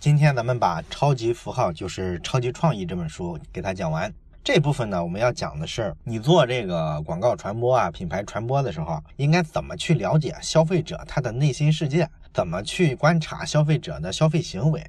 今天咱们把《超级符号就是超级创意》这本书给它讲完。这部分呢，我们要讲的是你做这个广告传播啊、品牌传播的时候，应该怎么去了解消费者他的内心世界，怎么去观察消费者的消费行为。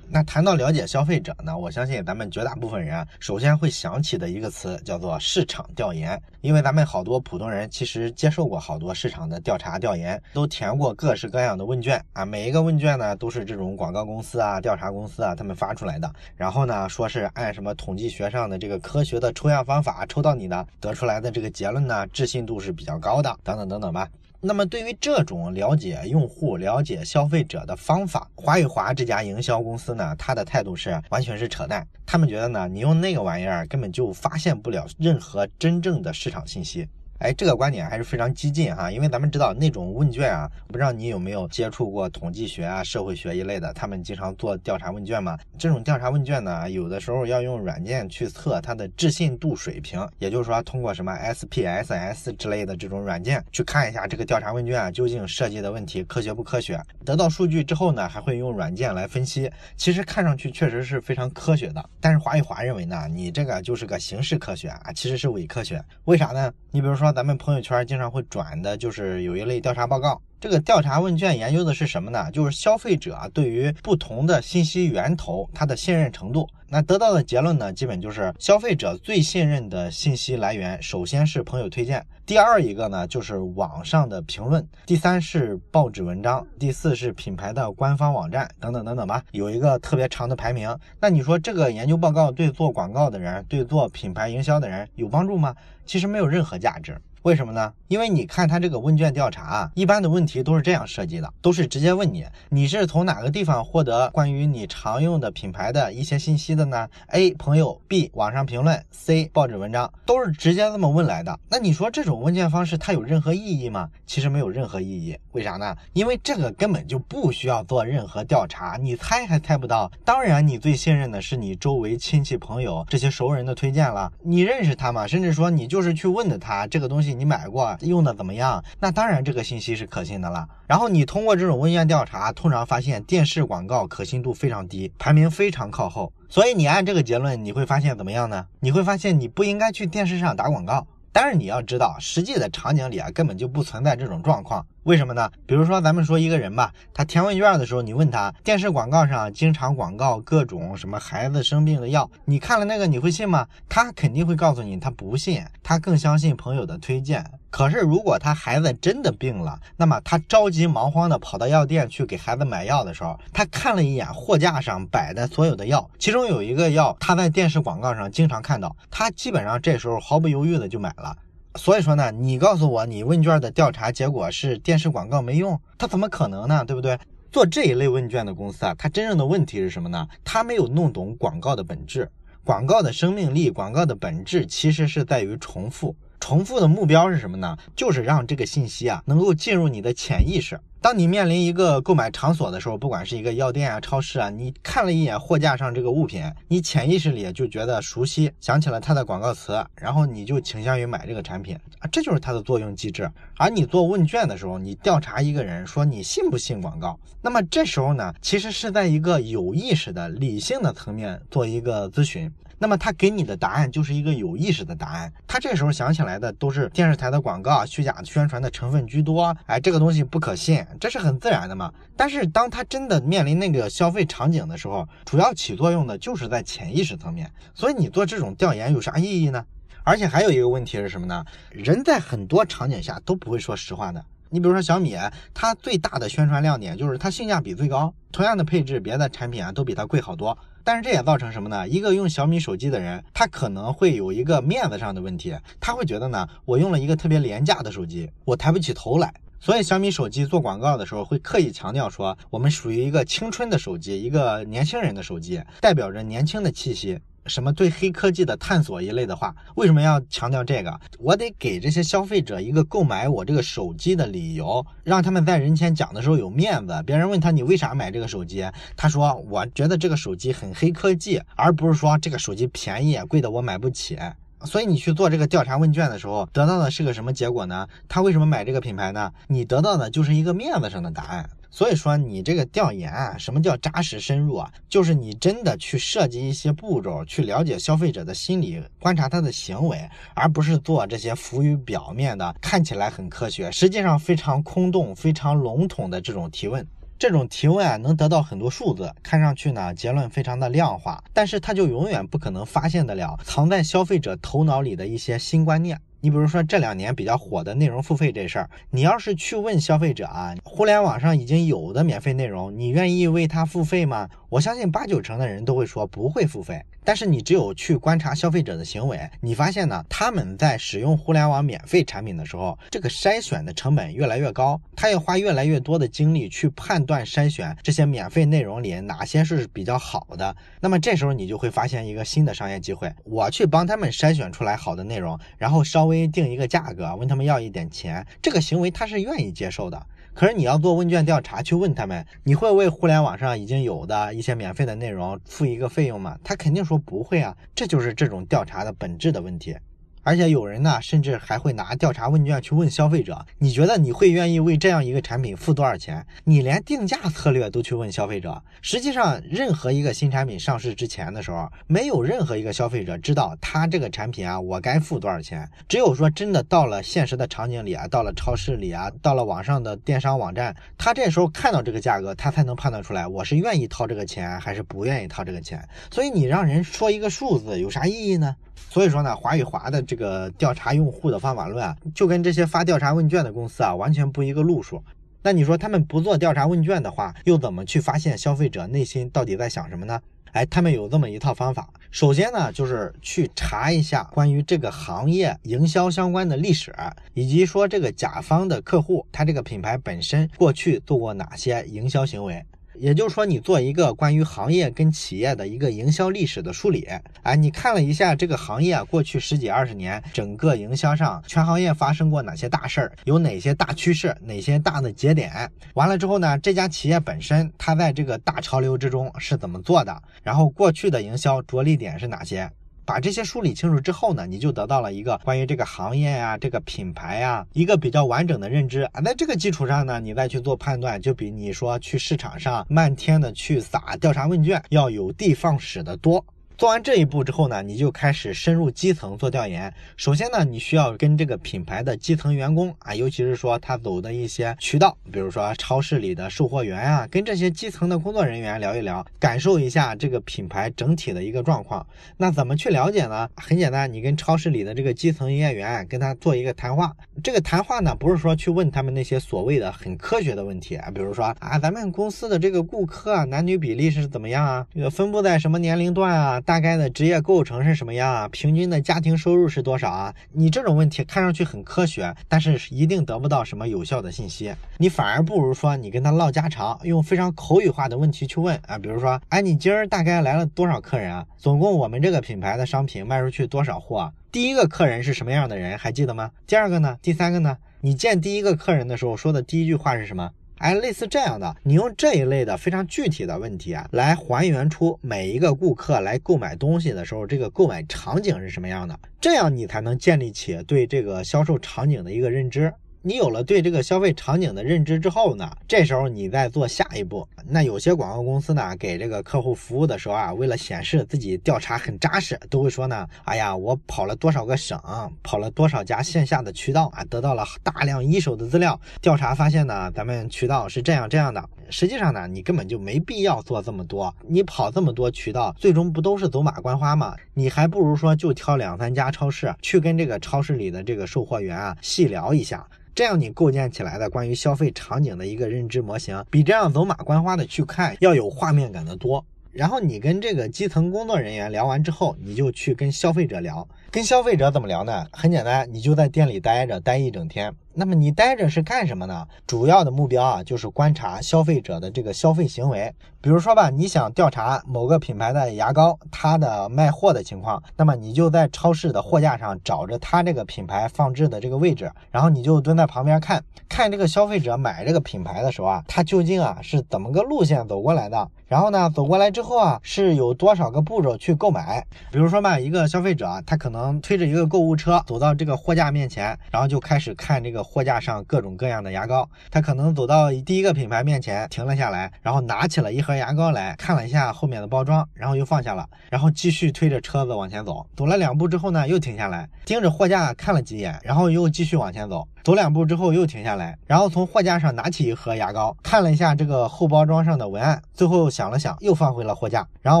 那谈到了解消费者呢，我相信咱们绝大部分人啊首先会想起的一个词叫做市场调研，因为咱们好多普通人其实接受过好多市场的调查调研，都填过各式各样的问卷啊，每一个问卷呢都是这种广告公司啊、调查公司啊他们发出来的，然后呢说是按什么统计学上的这个科学的抽样方法抽到你的，得出来的这个结论呢，置信度是比较高的，等等等等吧。那么，对于这种了解用户、了解消费者的方法，华与华这家营销公司呢，他的态度是完全是扯淡。他们觉得呢，你用那个玩意儿根本就发现不了任何真正的市场信息。哎，这个观点还是非常激进哈，因为咱们知道那种问卷啊，不知道你有没有接触过统计学啊、社会学一类的，他们经常做调查问卷嘛。这种调查问卷呢，有的时候要用软件去测它的置信度水平，也就是说通过什么 SPSS 之类的这种软件去看一下这个调查问卷啊究竟设计的问题科学不科学。得到数据之后呢，还会用软件来分析，其实看上去确实是非常科学的。但是华与华认为呢，你这个就是个形式科学啊，其实是伪科学。为啥呢？你比如说。咱们朋友圈经常会转的，就是有一类调查报告。这个调查问卷研究的是什么呢？就是消费者对于不同的信息源头，他的信任程度。那得到的结论呢，基本就是消费者最信任的信息来源，首先是朋友推荐，第二一个呢就是网上的评论，第三是报纸文章，第四是品牌的官方网站，等等等等吧，有一个特别长的排名。那你说这个研究报告对做广告的人，对做品牌营销的人有帮助吗？其实没有任何价值。为什么呢？因为你看他这个问卷调查啊，一般的问题都是这样设计的，都是直接问你，你是从哪个地方获得关于你常用的品牌的一些信息的呢？A 朋友，B 网上评论，C 报纸文章，都是直接这么问来的。那你说这种种问卷方式它有任何意义吗？其实没有任何意义。为啥呢？因为这个根本就不需要做任何调查，你猜还猜不到。当然，你最信任的是你周围亲戚朋友这些熟人的推荐了，你认识他吗？甚至说你就是去问的他这个东西。你买过用的怎么样？那当然这个信息是可信的了。然后你通过这种问卷调查，通常发现电视广告可信度非常低，排名非常靠后。所以你按这个结论，你会发现怎么样呢？你会发现你不应该去电视上打广告。但是你要知道，实际的场景里啊，根本就不存在这种状况。为什么呢？比如说，咱们说一个人吧，他填问卷的时候，你问他电视广告上经常广告各种什么孩子生病的药，你看了那个你会信吗？他肯定会告诉你他不信，他更相信朋友的推荐。可是如果他孩子真的病了，那么他着急忙慌的跑到药店去给孩子买药的时候，他看了一眼货架上摆的所有的药，其中有一个药他在电视广告上经常看到，他基本上这时候毫不犹豫的就买了。所以说呢，你告诉我你问卷的调查结果是电视广告没用，他怎么可能呢？对不对？做这一类问卷的公司啊，它真正的问题是什么呢？它没有弄懂广告的本质，广告的生命力，广告的本质其实是在于重复。重复的目标是什么呢？就是让这个信息啊能够进入你的潜意识。当你面临一个购买场所的时候，不管是一个药店啊、超市啊，你看了一眼货架上这个物品，你潜意识里就觉得熟悉，想起了它的广告词，然后你就倾向于买这个产品啊，这就是它的作用机制。而你做问卷的时候，你调查一个人说你信不信广告，那么这时候呢，其实是在一个有意识的、理性的层面做一个咨询。那么他给你的答案就是一个有意识的答案，他这时候想起来的都是电视台的广告、虚假宣传的成分居多，哎，这个东西不可信，这是很自然的嘛。但是当他真的面临那个消费场景的时候，主要起作用的就是在潜意识层面。所以你做这种调研有啥意义呢？而且还有一个问题是什么呢？人在很多场景下都不会说实话的。你比如说小米，它最大的宣传亮点就是它性价比最高，同样的配置，别的产品啊都比它贵好多。但是这也造成什么呢？一个用小米手机的人，他可能会有一个面子上的问题，他会觉得呢，我用了一个特别廉价的手机，我抬不起头来。所以小米手机做广告的时候，会刻意强调说，我们属于一个青春的手机，一个年轻人的手机，代表着年轻的气息。什么对黑科技的探索一类的话，为什么要强调这个？我得给这些消费者一个购买我这个手机的理由，让他们在人前讲的时候有面子。别人问他你为啥买这个手机，他说我觉得这个手机很黑科技，而不是说这个手机便宜贵的我买不起。所以你去做这个调查问卷的时候，得到的是个什么结果呢？他为什么买这个品牌呢？你得到的就是一个面子上的答案。所以说，你这个调研啊，什么叫扎实深入啊？就是你真的去设计一些步骤，去了解消费者的心理，观察他的行为，而不是做这些浮于表面的，看起来很科学，实际上非常空洞、非常笼统的这种提问。这种提问啊，能得到很多数字，看上去呢，结论非常的量化，但是它就永远不可能发现得了藏在消费者头脑里的一些新观念。你比如说这两年比较火的内容付费这事儿，你要是去问消费者啊，互联网上已经有的免费内容，你愿意为它付费吗？我相信八九成的人都会说不会付费。但是你只有去观察消费者的行为，你发现呢，他们在使用互联网免费产品的时候，这个筛选的成本越来越高，他要花越来越多的精力去判断筛选这些免费内容里哪些是比较好的。那么这时候你就会发现一个新的商业机会，我去帮他们筛选出来好的内容，然后稍微定一个价格，问他们要一点钱，这个行为他是愿意接受的。可是你要做问卷调查去问他们，你会为互联网上已经有的一些免费的内容付一个费用吗？他肯定说不会啊，这就是这种调查的本质的问题。而且有人呢，甚至还会拿调查问卷去问消费者：“你觉得你会愿意为这样一个产品付多少钱？”你连定价策略都去问消费者。实际上，任何一个新产品上市之前的时候，没有任何一个消费者知道他这个产品啊，我该付多少钱。只有说真的到了现实的场景里啊，到了超市里啊，到了网上的电商网站，他这时候看到这个价格，他才能判断出来我是愿意掏这个钱还是不愿意掏这个钱。所以你让人说一个数字有啥意义呢？所以说呢，华与华的这个调查用户的方法论啊，就跟这些发调查问卷的公司啊，完全不一个路数。那你说他们不做调查问卷的话，又怎么去发现消费者内心到底在想什么呢？哎，他们有这么一套方法。首先呢，就是去查一下关于这个行业营销相关的历史，以及说这个甲方的客户他这个品牌本身过去做过哪些营销行为。也就是说，你做一个关于行业跟企业的一个营销历史的梳理，哎，你看了一下这个行业过去十几二十年整个营销上全行业发生过哪些大事儿，有哪些大趋势，哪些大的节点。完了之后呢，这家企业本身它在这个大潮流之中是怎么做的，然后过去的营销着力点是哪些。把这些梳理清楚之后呢，你就得到了一个关于这个行业呀、这个品牌呀一个比较完整的认知啊。在这个基础上呢，你再去做判断，就比你说去市场上漫天的去撒调查问卷要有地放矢的多。做完这一步之后呢，你就开始深入基层做调研。首先呢，你需要跟这个品牌的基层员工啊，尤其是说他走的一些渠道，比如说超市里的售货员啊，跟这些基层的工作人员聊一聊，感受一下这个品牌整体的一个状况。那怎么去了解呢？很简单，你跟超市里的这个基层营业员跟他做一个谈话。这个谈话呢，不是说去问他们那些所谓的很科学的问题啊，比如说啊，咱们公司的这个顾客啊，男女比例是怎么样啊？这个分布在什么年龄段啊？大大概的职业构成是什么样啊？平均的家庭收入是多少啊？你这种问题看上去很科学，但是一定得不到什么有效的信息。你反而不如说你跟他唠家常，用非常口语化的问题去问啊，比如说，哎，你今儿大概来了多少客人啊？总共我们这个品牌的商品卖出去多少货？第一个客人是什么样的人？还记得吗？第二个呢？第三个呢？你见第一个客人的时候说的第一句话是什么？哎，类似这样的，你用这一类的非常具体的问题啊，来还原出每一个顾客来购买东西的时候，这个购买场景是什么样的，这样你才能建立起对这个销售场景的一个认知。你有了对这个消费场景的认知之后呢，这时候你再做下一步。那有些广告公司呢，给这个客户服务的时候啊，为了显示自己调查很扎实，都会说呢，哎呀，我跑了多少个省，跑了多少家线下的渠道啊，得到了大量一手的资料，调查发现呢，咱们渠道是这样这样的。实际上呢，你根本就没必要做这么多，你跑这么多渠道，最终不都是走马观花吗？你还不如说就挑两三家超市，去跟这个超市里的这个售货员啊细聊一下。这样你构建起来的关于消费场景的一个认知模型，比这样走马观花的去看要有画面感的多。然后你跟这个基层工作人员聊完之后，你就去跟消费者聊。跟消费者怎么聊呢？很简单，你就在店里待着，待一整天。那么你待着是干什么呢？主要的目标啊，就是观察消费者的这个消费行为。比如说吧，你想调查某个品牌的牙膏它的卖货的情况，那么你就在超市的货架上找着它这个品牌放置的这个位置，然后你就蹲在旁边看，看这个消费者买这个品牌的时候啊，他究竟啊是怎么个路线走过来的？然后呢，走过来之后啊，是有多少个步骤去购买？比如说吧，一个消费者他可能能推着一个购物车走到这个货架面前，然后就开始看这。个货架上各种各样的牙膏，他可能走到第一个品牌面前停了下来，然后拿起了一盒牙膏来看了一下后面的包装，然后又放下了，然后继续推着车子往前走。走了两步之后呢，又停下来盯着货架看了几眼，然后又继续往前走。走两步之后又停下来，然后从货架上拿起一盒牙膏，看了一下这个后包装上的文案，最后想了想，又放回了货架，然后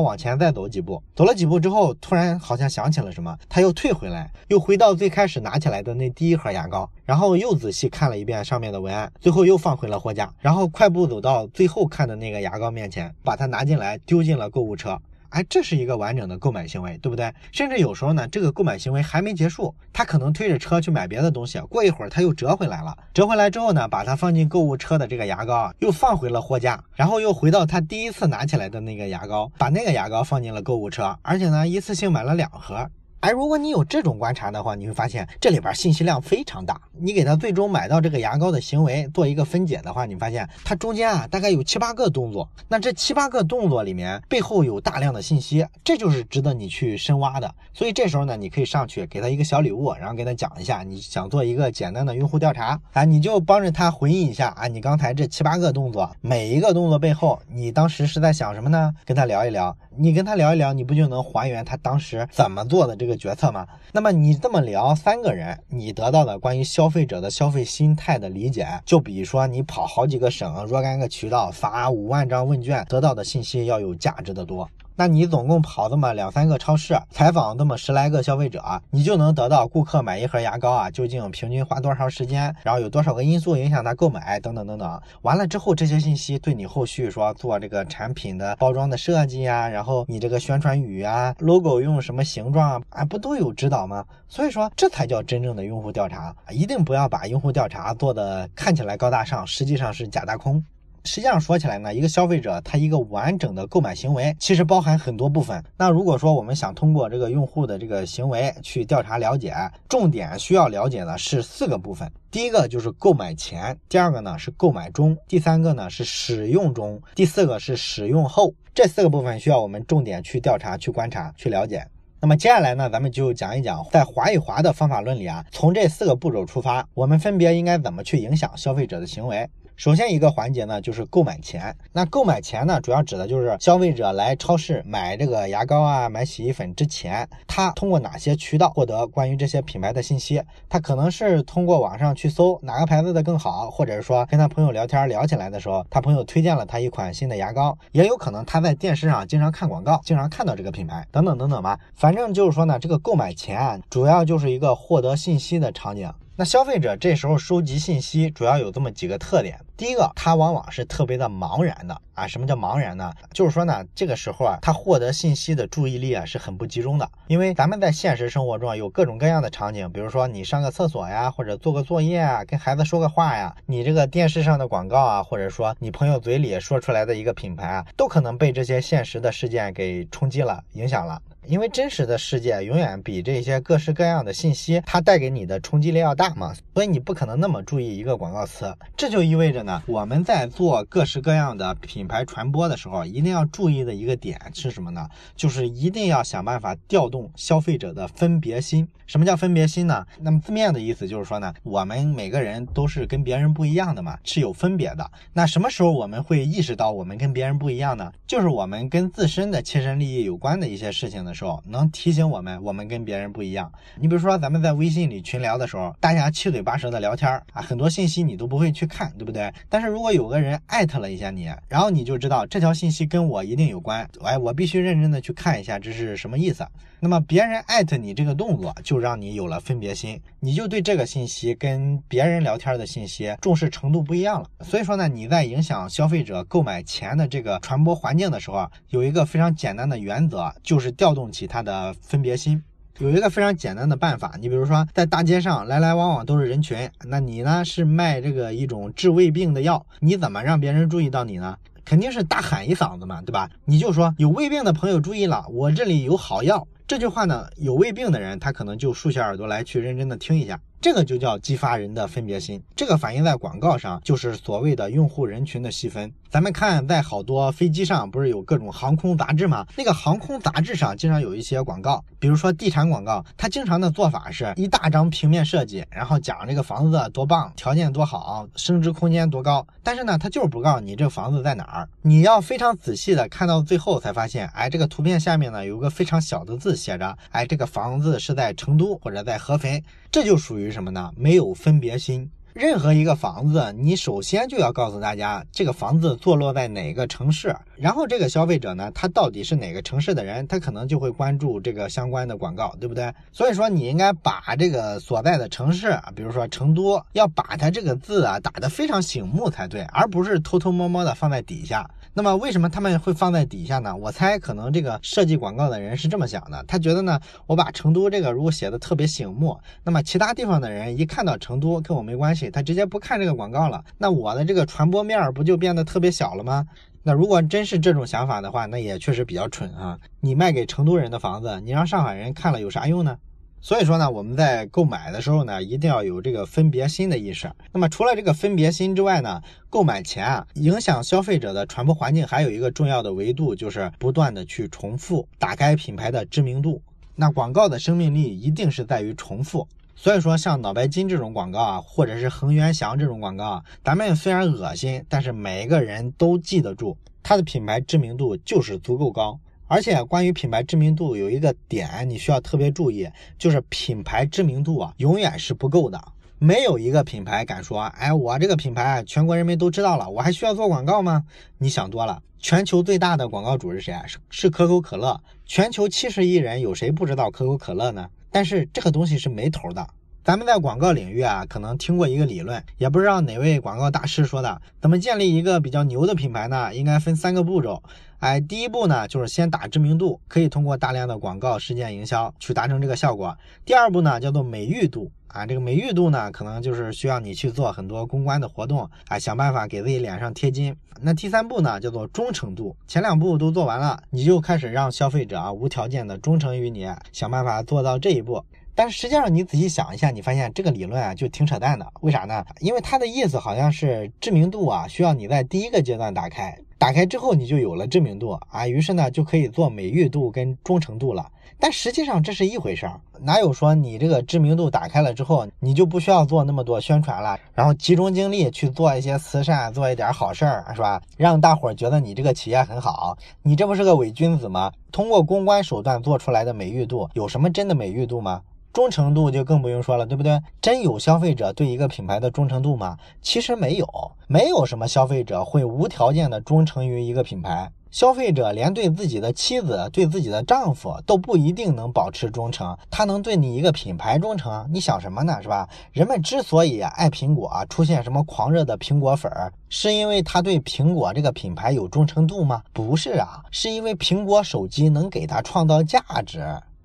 往前再走几步。走了几步之后，突然好像想起了什么，他又退回来，又回到最开始拿起来的那第一盒牙膏，然后又仔细看了一遍上面的文案，最后又放回了货架，然后快步走到最后看的那个牙膏面前，把它拿进来丢进了购物车。哎，这是一个完整的购买行为，对不对？甚至有时候呢，这个购买行为还没结束，他可能推着车去买别的东西，过一会儿他又折回来了。折回来之后呢，把它放进购物车的这个牙膏啊，又放回了货架，然后又回到他第一次拿起来的那个牙膏，把那个牙膏放进了购物车，而且呢，一次性买了两盒。哎，如果你有这种观察的话，你会发现这里边信息量非常大。你给他最终买到这个牙膏的行为做一个分解的话，你发现它中间啊大概有七八个动作。那这七八个动作里面背后有大量的信息，这就是值得你去深挖的。所以这时候呢，你可以上去给他一个小礼物，然后给他讲一下，你想做一个简单的用户调查啊，你就帮着他回忆一下啊，你刚才这七八个动作，每一个动作背后你当时是在想什么呢？跟他聊一聊，你跟他聊一聊，你不就能还原他当时怎么做的这个？决策吗？那么你这么聊三个人，你得到的关于消费者的消费心态的理解，就比如说你跑好几个省，若干个渠道，发五万张问卷，得到的信息要有价值的多。那你总共跑这么两三个超市，采访这么十来个消费者，你就能得到顾客买一盒牙膏啊，究竟平均花多长时间，然后有多少个因素影响他购买，等等等等。完了之后，这些信息对你后续说做这个产品的包装的设计呀，然后你这个宣传语啊，logo 用什么形状啊，不都有指导吗？所以说，这才叫真正的用户调查，一定不要把用户调查做的看起来高大上，实际上是假大空。实际上说起来呢，一个消费者他一个完整的购买行为，其实包含很多部分。那如果说我们想通过这个用户的这个行为去调查了解，重点需要了解的是四个部分。第一个就是购买前，第二个呢是购买中，第三个呢是使用中，第四个是使用后。这四个部分需要我们重点去调查、去观察、去了解。那么接下来呢，咱们就讲一讲在划一划的方法论里啊，从这四个步骤出发，我们分别应该怎么去影响消费者的行为。首先一个环节呢，就是购买前。那购买前呢，主要指的就是消费者来超市买这个牙膏啊、买洗衣粉之前，他通过哪些渠道获得关于这些品牌的信息？他可能是通过网上去搜哪个牌子的更好，或者是说跟他朋友聊天聊起来的时候，他朋友推荐了他一款新的牙膏，也有可能他在电视上经常看广告，经常看到这个品牌，等等等等吧。反正就是说呢，这个购买前啊，主要就是一个获得信息的场景。那消费者这时候收集信息，主要有这么几个特点。第一个，他往往是特别的茫然的啊。什么叫茫然呢？就是说呢，这个时候啊，他获得信息的注意力啊是很不集中的。因为咱们在现实生活中有各种各样的场景，比如说你上个厕所呀，或者做个作业啊，跟孩子说个话呀，你这个电视上的广告啊，或者说你朋友嘴里说出来的一个品牌啊，都可能被这些现实的事件给冲击了、影响了。因为真实的世界永远比这些各式各样的信息，它带给你的冲击力要大嘛，所以你不可能那么注意一个广告词。这就意味着呢，我们在做各式各样的品牌传播的时候，一定要注意的一个点是什么呢？就是一定要想办法调动消费者的分别心。什么叫分别心呢？那么字面的意思就是说呢，我们每个人都是跟别人不一样的嘛，是有分别的。那什么时候我们会意识到我们跟别人不一样呢？就是我们跟自身的切身利益有关的一些事情呢。时候能提醒我们，我们跟别人不一样。你比如说，咱们在微信里群聊的时候，大家七嘴八舌的聊天啊，很多信息你都不会去看，对不对？但是如果有个人艾特了一下你，然后你就知道这条信息跟我一定有关，哎，我必须认真的去看一下这是什么意思。那么别人艾特你这个动作，就让你有了分别心，你就对这个信息跟别人聊天的信息重视程度不一样了。所以说呢，你在影响消费者购买前的这个传播环境的时候，有一个非常简单的原则，就是调动动起他的分别心。有一个非常简单的办法，你比如说在大街上来来往往都是人群，那你呢是卖这个一种治胃病的药，你怎么让别人注意到你呢？肯定是大喊一嗓子嘛，对吧？你就说有胃病的朋友注意了，我这里有好药。这句话呢，有胃病的人他可能就竖起耳朵来去认真的听一下。这个就叫激发人的分别心。这个反映在广告上，就是所谓的用户人群的细分。咱们看，在好多飞机上不是有各种航空杂志吗？那个航空杂志上经常有一些广告，比如说地产广告，它经常的做法是一大张平面设计，然后讲这个房子多棒，条件多好，升值空间多高。但是呢，它就是不告诉你这房子在哪儿。你要非常仔细的看到最后才发现，哎，这个图片下面呢有个非常小的字写着，哎，这个房子是在成都或者在合肥，这就属于什么呢？没有分别心。任何一个房子，你首先就要告诉大家这个房子坐落在哪个城市，然后这个消费者呢，他到底是哪个城市的人，他可能就会关注这个相关的广告，对不对？所以说你应该把这个所在的城市，比如说成都，要把它这个字啊打得非常醒目才对，而不是偷偷摸摸的放在底下。那么为什么他们会放在底下呢？我猜可能这个设计广告的人是这么想的，他觉得呢，我把成都这个如果写的特别醒目，那么其他地方的人一看到成都跟我没关系，他直接不看这个广告了，那我的这个传播面不就变得特别小了吗？那如果真是这种想法的话，那也确实比较蠢啊！你卖给成都人的房子，你让上海人看了有啥用呢？所以说呢，我们在购买的时候呢，一定要有这个分别心的意识。那么除了这个分别心之外呢，购买前啊，影响消费者的传播环境还有一个重要的维度，就是不断的去重复，打开品牌的知名度。那广告的生命力一定是在于重复。所以说，像脑白金这种广告啊，或者是恒源祥这种广告啊，咱们虽然恶心，但是每一个人都记得住，它的品牌知名度就是足够高。而且关于品牌知名度有一个点你需要特别注意，就是品牌知名度啊永远是不够的。没有一个品牌敢说，哎，我这个品牌全国人民都知道了，我还需要做广告吗？你想多了。全球最大的广告主是谁啊？是是可口可乐。全球七十亿人有谁不知道可口可乐呢？但是这个东西是没头的。咱们在广告领域啊，可能听过一个理论，也不知道哪位广告大师说的。怎么建立一个比较牛的品牌呢？应该分三个步骤。哎，第一步呢，就是先打知名度，可以通过大量的广告事件营销去达成这个效果。第二步呢，叫做美誉度啊，这个美誉度呢，可能就是需要你去做很多公关的活动，啊，想办法给自己脸上贴金。那第三步呢，叫做忠诚度，前两步都做完了，你就开始让消费者啊无条件的忠诚于你，想办法做到这一步。但是实际上你仔细想一下，你发现这个理论啊就挺扯淡的。为啥呢？因为它的意思好像是知名度啊需要你在第一个阶段打开。打开之后，你就有了知名度啊，于是呢就可以做美誉度跟忠诚度了。但实际上这是一回事儿，哪有说你这个知名度打开了之后，你就不需要做那么多宣传了，然后集中精力去做一些慈善，做一点好事儿，是吧？让大伙儿觉得你这个企业很好，你这不是个伪君子吗？通过公关手段做出来的美誉度，有什么真的美誉度吗？忠诚度就更不用说了，对不对？真有消费者对一个品牌的忠诚度吗？其实没有，没有什么消费者会无条件的忠诚于一个品牌。消费者连对自己的妻子、对自己的丈夫都不一定能保持忠诚，他能对你一个品牌忠诚？你想什么呢？是吧？人们之所以爱苹果，出现什么狂热的苹果粉儿，是因为他对苹果这个品牌有忠诚度吗？不是啊，是因为苹果手机能给他创造价值。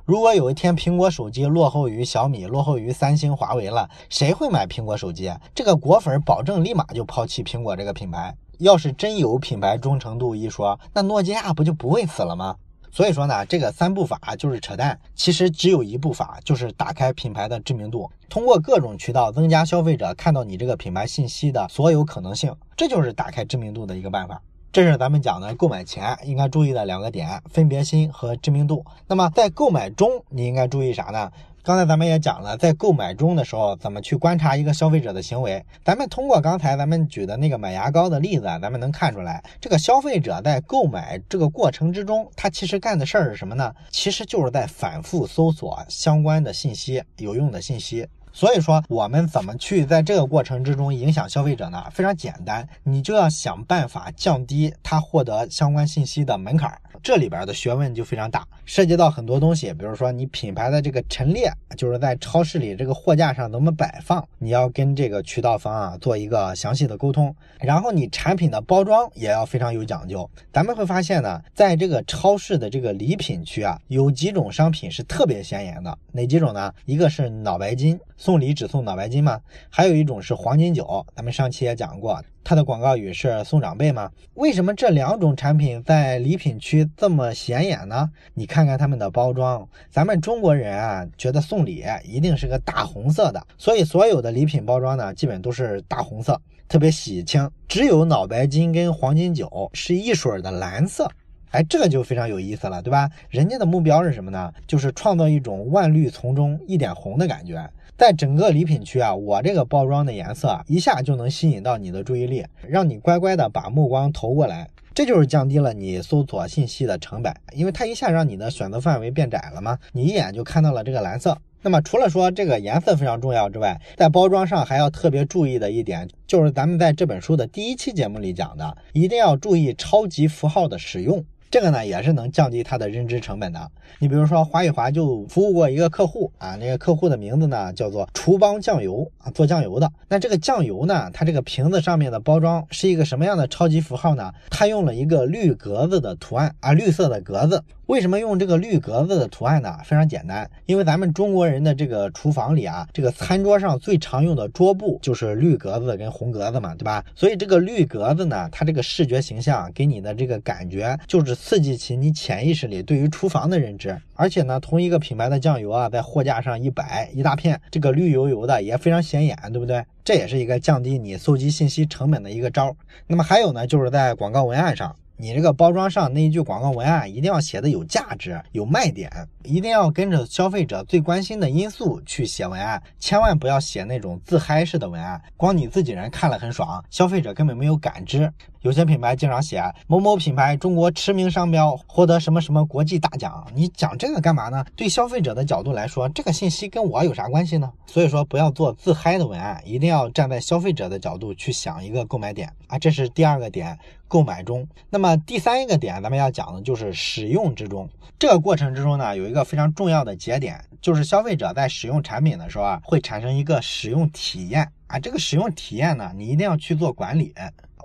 如果有一天苹果手机落后于小米、落后于三星、华为了，谁会买苹果手机？这个果粉保证立马就抛弃苹果这个品牌。要是真有品牌忠诚度一说，那诺基亚不就不会死了吗？所以说呢，这个三步法就是扯淡。其实只有一步法，就是打开品牌的知名度，通过各种渠道增加消费者看到你这个品牌信息的所有可能性，这就是打开知名度的一个办法。这是咱们讲的购买前应该注意的两个点：分别心和知名度。那么在购买中，你应该注意啥呢？刚才咱们也讲了，在购买中的时候怎么去观察一个消费者的行为。咱们通过刚才咱们举的那个买牙膏的例子，咱们能看出来，这个消费者在购买这个过程之中，他其实干的事儿是什么呢？其实就是在反复搜索相关的信息、有用的信息。所以说，我们怎么去在这个过程之中影响消费者呢？非常简单，你就要想办法降低他获得相关信息的门槛。这里边的学问就非常大，涉及到很多东西，比如说你品牌的这个陈列，就是在超市里这个货架上怎么摆放，你要跟这个渠道方啊做一个详细的沟通。然后你产品的包装也要非常有讲究。咱们会发现呢，在这个超市的这个礼品区啊，有几种商品是特别显眼的，哪几种呢？一个是脑白金。送礼只送脑白金吗？还有一种是黄金酒，咱们上期也讲过，它的广告语是送长辈吗？为什么这两种产品在礼品区这么显眼呢？你看看他们的包装，咱们中国人啊，觉得送礼一定是个大红色的，所以所有的礼品包装呢，基本都是大红色，特别喜庆。只有脑白金跟黄金酒是一水的蓝色。哎，这个就非常有意思了，对吧？人家的目标是什么呢？就是创造一种万绿丛中一点红的感觉。在整个礼品区啊，我这个包装的颜色一下就能吸引到你的注意力，让你乖乖的把目光投过来。这就是降低了你搜索信息的成本，因为它一下让你的选择范围变窄了嘛，你一眼就看到了这个蓝色。那么除了说这个颜色非常重要之外，在包装上还要特别注意的一点，就是咱们在这本书的第一期节目里讲的，一定要注意超级符号的使用。这个呢也是能降低它的认知成本的。你比如说华宇华就服务过一个客户啊，那个客户的名字呢叫做厨邦酱油啊，做酱油的。那这个酱油呢，它这个瓶子上面的包装是一个什么样的超级符号呢？它用了一个绿格子的图案啊，绿色的格子。为什么用这个绿格子的图案呢？非常简单，因为咱们中国人的这个厨房里啊，这个餐桌上最常用的桌布就是绿格子跟红格子嘛，对吧？所以这个绿格子呢，它这个视觉形象给你的这个感觉，就是刺激起你潜意识里对于厨房的认知。而且呢，同一个品牌的酱油啊，在货架上一摆一大片，这个绿油油的也非常显眼，对不对？这也是一个降低你搜集信息成本的一个招。那么还有呢，就是在广告文案上。你这个包装上那一句广告文案一定要写的有价值、有卖点，一定要跟着消费者最关心的因素去写文案，千万不要写那种自嗨式的文案，光你自己人看了很爽，消费者根本没有感知。有些品牌经常写某某品牌中国驰名商标获得什么什么国际大奖，你讲这个干嘛呢？对消费者的角度来说，这个信息跟我有啥关系呢？所以说不要做自嗨的文案，一定要站在消费者的角度去想一个购买点啊，这是第二个点。购买中，那么第三一个点，咱们要讲的就是使用之中。这个过程之中呢，有一个非常重要的节点，就是消费者在使用产品的时候啊，会产生一个使用体验啊。这个使用体验呢，你一定要去做管理。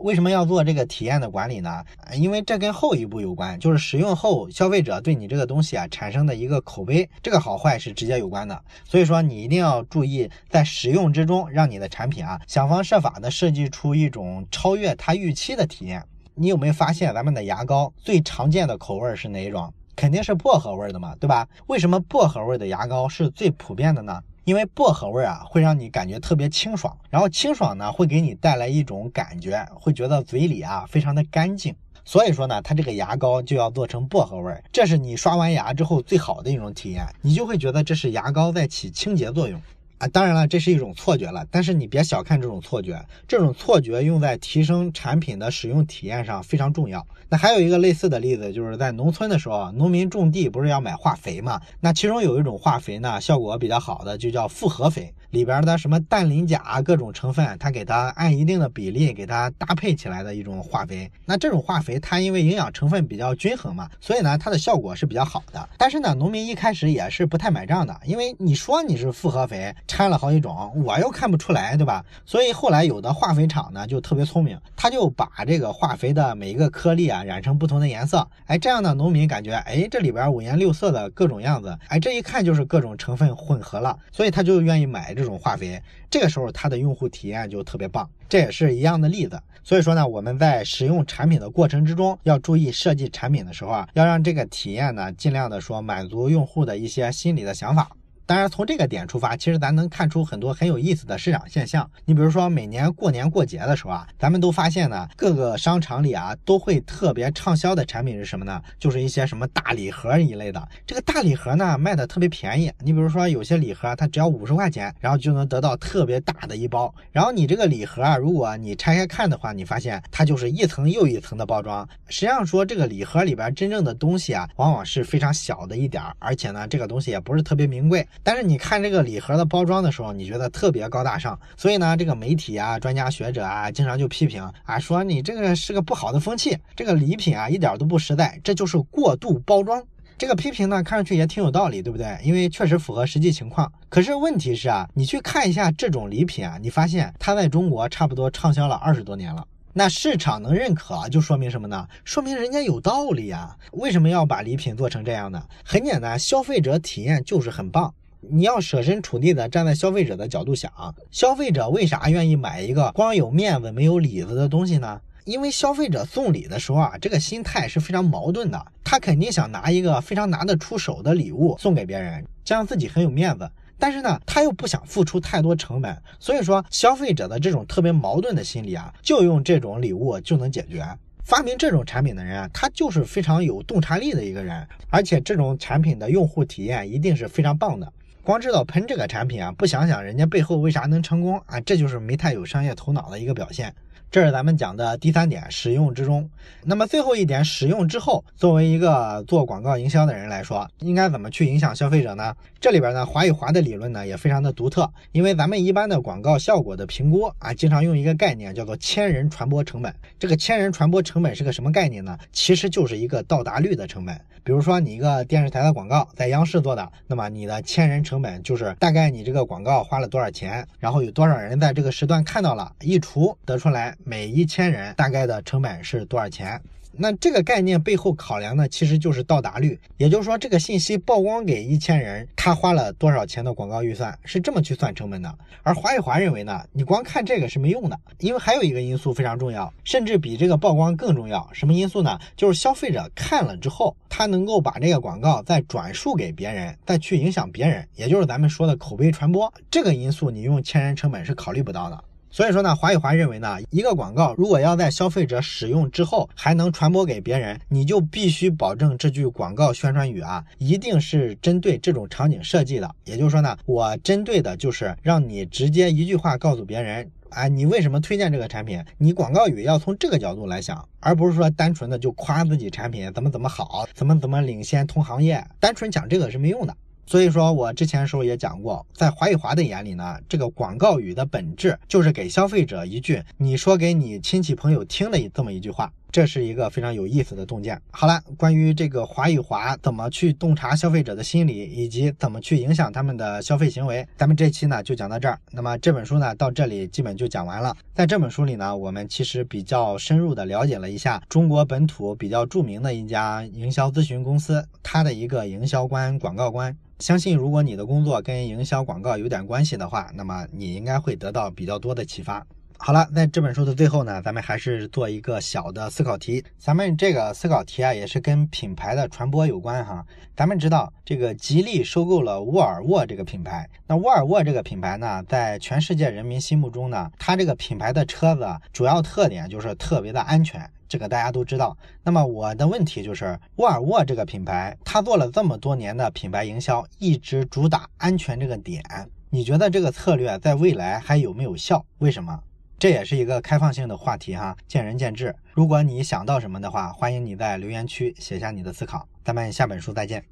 为什么要做这个体验的管理呢？因为这跟后一步有关，就是使用后消费者对你这个东西啊产生的一个口碑，这个好坏是直接有关的。所以说你一定要注意在使用之中，让你的产品啊想方设法的设计出一种超越他预期的体验。你有没有发现咱们的牙膏最常见的口味是哪一种？肯定是薄荷味的嘛，对吧？为什么薄荷味的牙膏是最普遍的呢？因为薄荷味啊会让你感觉特别清爽，然后清爽呢会给你带来一种感觉，会觉得嘴里啊非常的干净。所以说呢，它这个牙膏就要做成薄荷味，这是你刷完牙之后最好的一种体验，你就会觉得这是牙膏在起清洁作用。啊，当然了，这是一种错觉了，但是你别小看这种错觉，这种错觉用在提升产品的使用体验上非常重要。那还有一个类似的例子，就是在农村的时候，农民种地不是要买化肥嘛？那其中有一种化肥呢，效果比较好的，就叫复合肥。里边的什么氮磷钾各种成分，它给它按一定的比例给它搭配起来的一种化肥。那这种化肥它因为营养成分比较均衡嘛，所以呢它的效果是比较好的。但是呢，农民一开始也是不太买账的，因为你说你是复合肥，掺了好几种，我又看不出来，对吧？所以后来有的化肥厂呢就特别聪明，他就把这个化肥的每一个颗粒啊染成不同的颜色，哎，这样呢农民感觉哎这里边五颜六色的各种样子，哎这一看就是各种成分混合了，所以他就愿意买这。这种化肥，这个时候它的用户体验就特别棒，这也是一样的例子。所以说呢，我们在使用产品的过程之中，要注意设计产品的时候啊，要让这个体验呢，尽量的说满足用户的一些心理的想法。当然，从这个点出发，其实咱能看出很多很有意思的市场现象。你比如说，每年过年过节的时候啊，咱们都发现呢，各个商场里啊，都会特别畅销的产品是什么呢？就是一些什么大礼盒一类的。这个大礼盒呢，卖的特别便宜。你比如说，有些礼盒它只要五十块钱，然后就能得到特别大的一包。然后你这个礼盒啊，如果你拆开看的话，你发现它就是一层又一层的包装。实际上说，这个礼盒里边真正的东西啊，往往是非常小的一点儿，而且呢，这个东西也不是特别名贵。但是你看这个礼盒的包装的时候，你觉得特别高大上，所以呢，这个媒体啊、专家学者啊，经常就批评啊，说你这个是个不好的风气，这个礼品啊一点都不实在，这就是过度包装。这个批评呢，看上去也挺有道理，对不对？因为确实符合实际情况。可是问题是啊，你去看一下这种礼品啊，你发现它在中国差不多畅销了二十多年了。那市场能认可，就说明什么呢？说明人家有道理呀。为什么要把礼品做成这样呢？很简单，消费者体验就是很棒。你要设身处地的站在消费者的角度想，消费者为啥愿意买一个光有面子没有里子的东西呢？因为消费者送礼的时候啊，这个心态是非常矛盾的，他肯定想拿一个非常拿得出手的礼物送给别人，这样自己很有面子。但是呢，他又不想付出太多成本，所以说消费者的这种特别矛盾的心理啊，就用这种礼物就能解决。发明这种产品的人啊，他就是非常有洞察力的一个人，而且这种产品的用户体验一定是非常棒的。光知道喷这个产品啊，不想想人家背后为啥能成功啊，这就是没太有商业头脑的一个表现。这是咱们讲的第三点，使用之中。那么最后一点，使用之后，作为一个做广告营销的人来说，应该怎么去影响消费者呢？这里边呢，华与华的理论呢也非常的独特，因为咱们一般的广告效果的评估啊，经常用一个概念叫做千人传播成本。这个千人传播成本是个什么概念呢？其实就是一个到达率的成本。比如说你一个电视台的广告在央视做的，那么你的千人成本就是大概你这个广告花了多少钱，然后有多少人在这个时段看到了，一除得出来每一千人大概的成本是多少钱。那这个概念背后考量的其实就是到达率，也就是说这个信息曝光给一千人，他花了多少钱的广告预算，是这么去算成本的。而华与华认为呢，你光看这个是没用的，因为还有一个因素非常重要，甚至比这个曝光更重要。什么因素呢？就是消费者看了之后，他能够把这个广告再转述给别人，再去影响别人，也就是咱们说的口碑传播。这个因素你用千人成本是考虑不到的。所以说呢，华与华认为呢，一个广告如果要在消费者使用之后还能传播给别人，你就必须保证这句广告宣传语啊，一定是针对这种场景设计的。也就是说呢，我针对的就是让你直接一句话告诉别人，啊，你为什么推荐这个产品？你广告语要从这个角度来想，而不是说单纯的就夸自己产品怎么怎么好，怎么怎么领先同行业，单纯讲这个是没用的。所以说我之前时候也讲过，在华与华的眼里呢，这个广告语的本质就是给消费者一句你说给你亲戚朋友听的这么一句话，这是一个非常有意思的洞见。好了，关于这个华与华怎么去洞察消费者的心理，以及怎么去影响他们的消费行为，咱们这期呢就讲到这儿。那么这本书呢到这里基本就讲完了。在这本书里呢，我们其实比较深入的了解了一下中国本土比较著名的一家营销咨询公司，它的一个营销官、广告官。相信如果你的工作跟营销广告有点关系的话，那么你应该会得到比较多的启发。好了，在这本书的最后呢，咱们还是做一个小的思考题。咱们这个思考题啊，也是跟品牌的传播有关哈。咱们知道这个吉利收购了沃尔沃这个品牌，那沃尔沃这个品牌呢，在全世界人民心目中呢，它这个品牌的车子主要特点就是特别的安全。这个大家都知道。那么我的问题就是，沃尔沃这个品牌，它做了这么多年的品牌营销，一直主打安全这个点，你觉得这个策略在未来还有没有效？为什么？这也是一个开放性的话题哈，见仁见智。如果你想到什么的话，欢迎你在留言区写下你的思考。咱们下本书再见。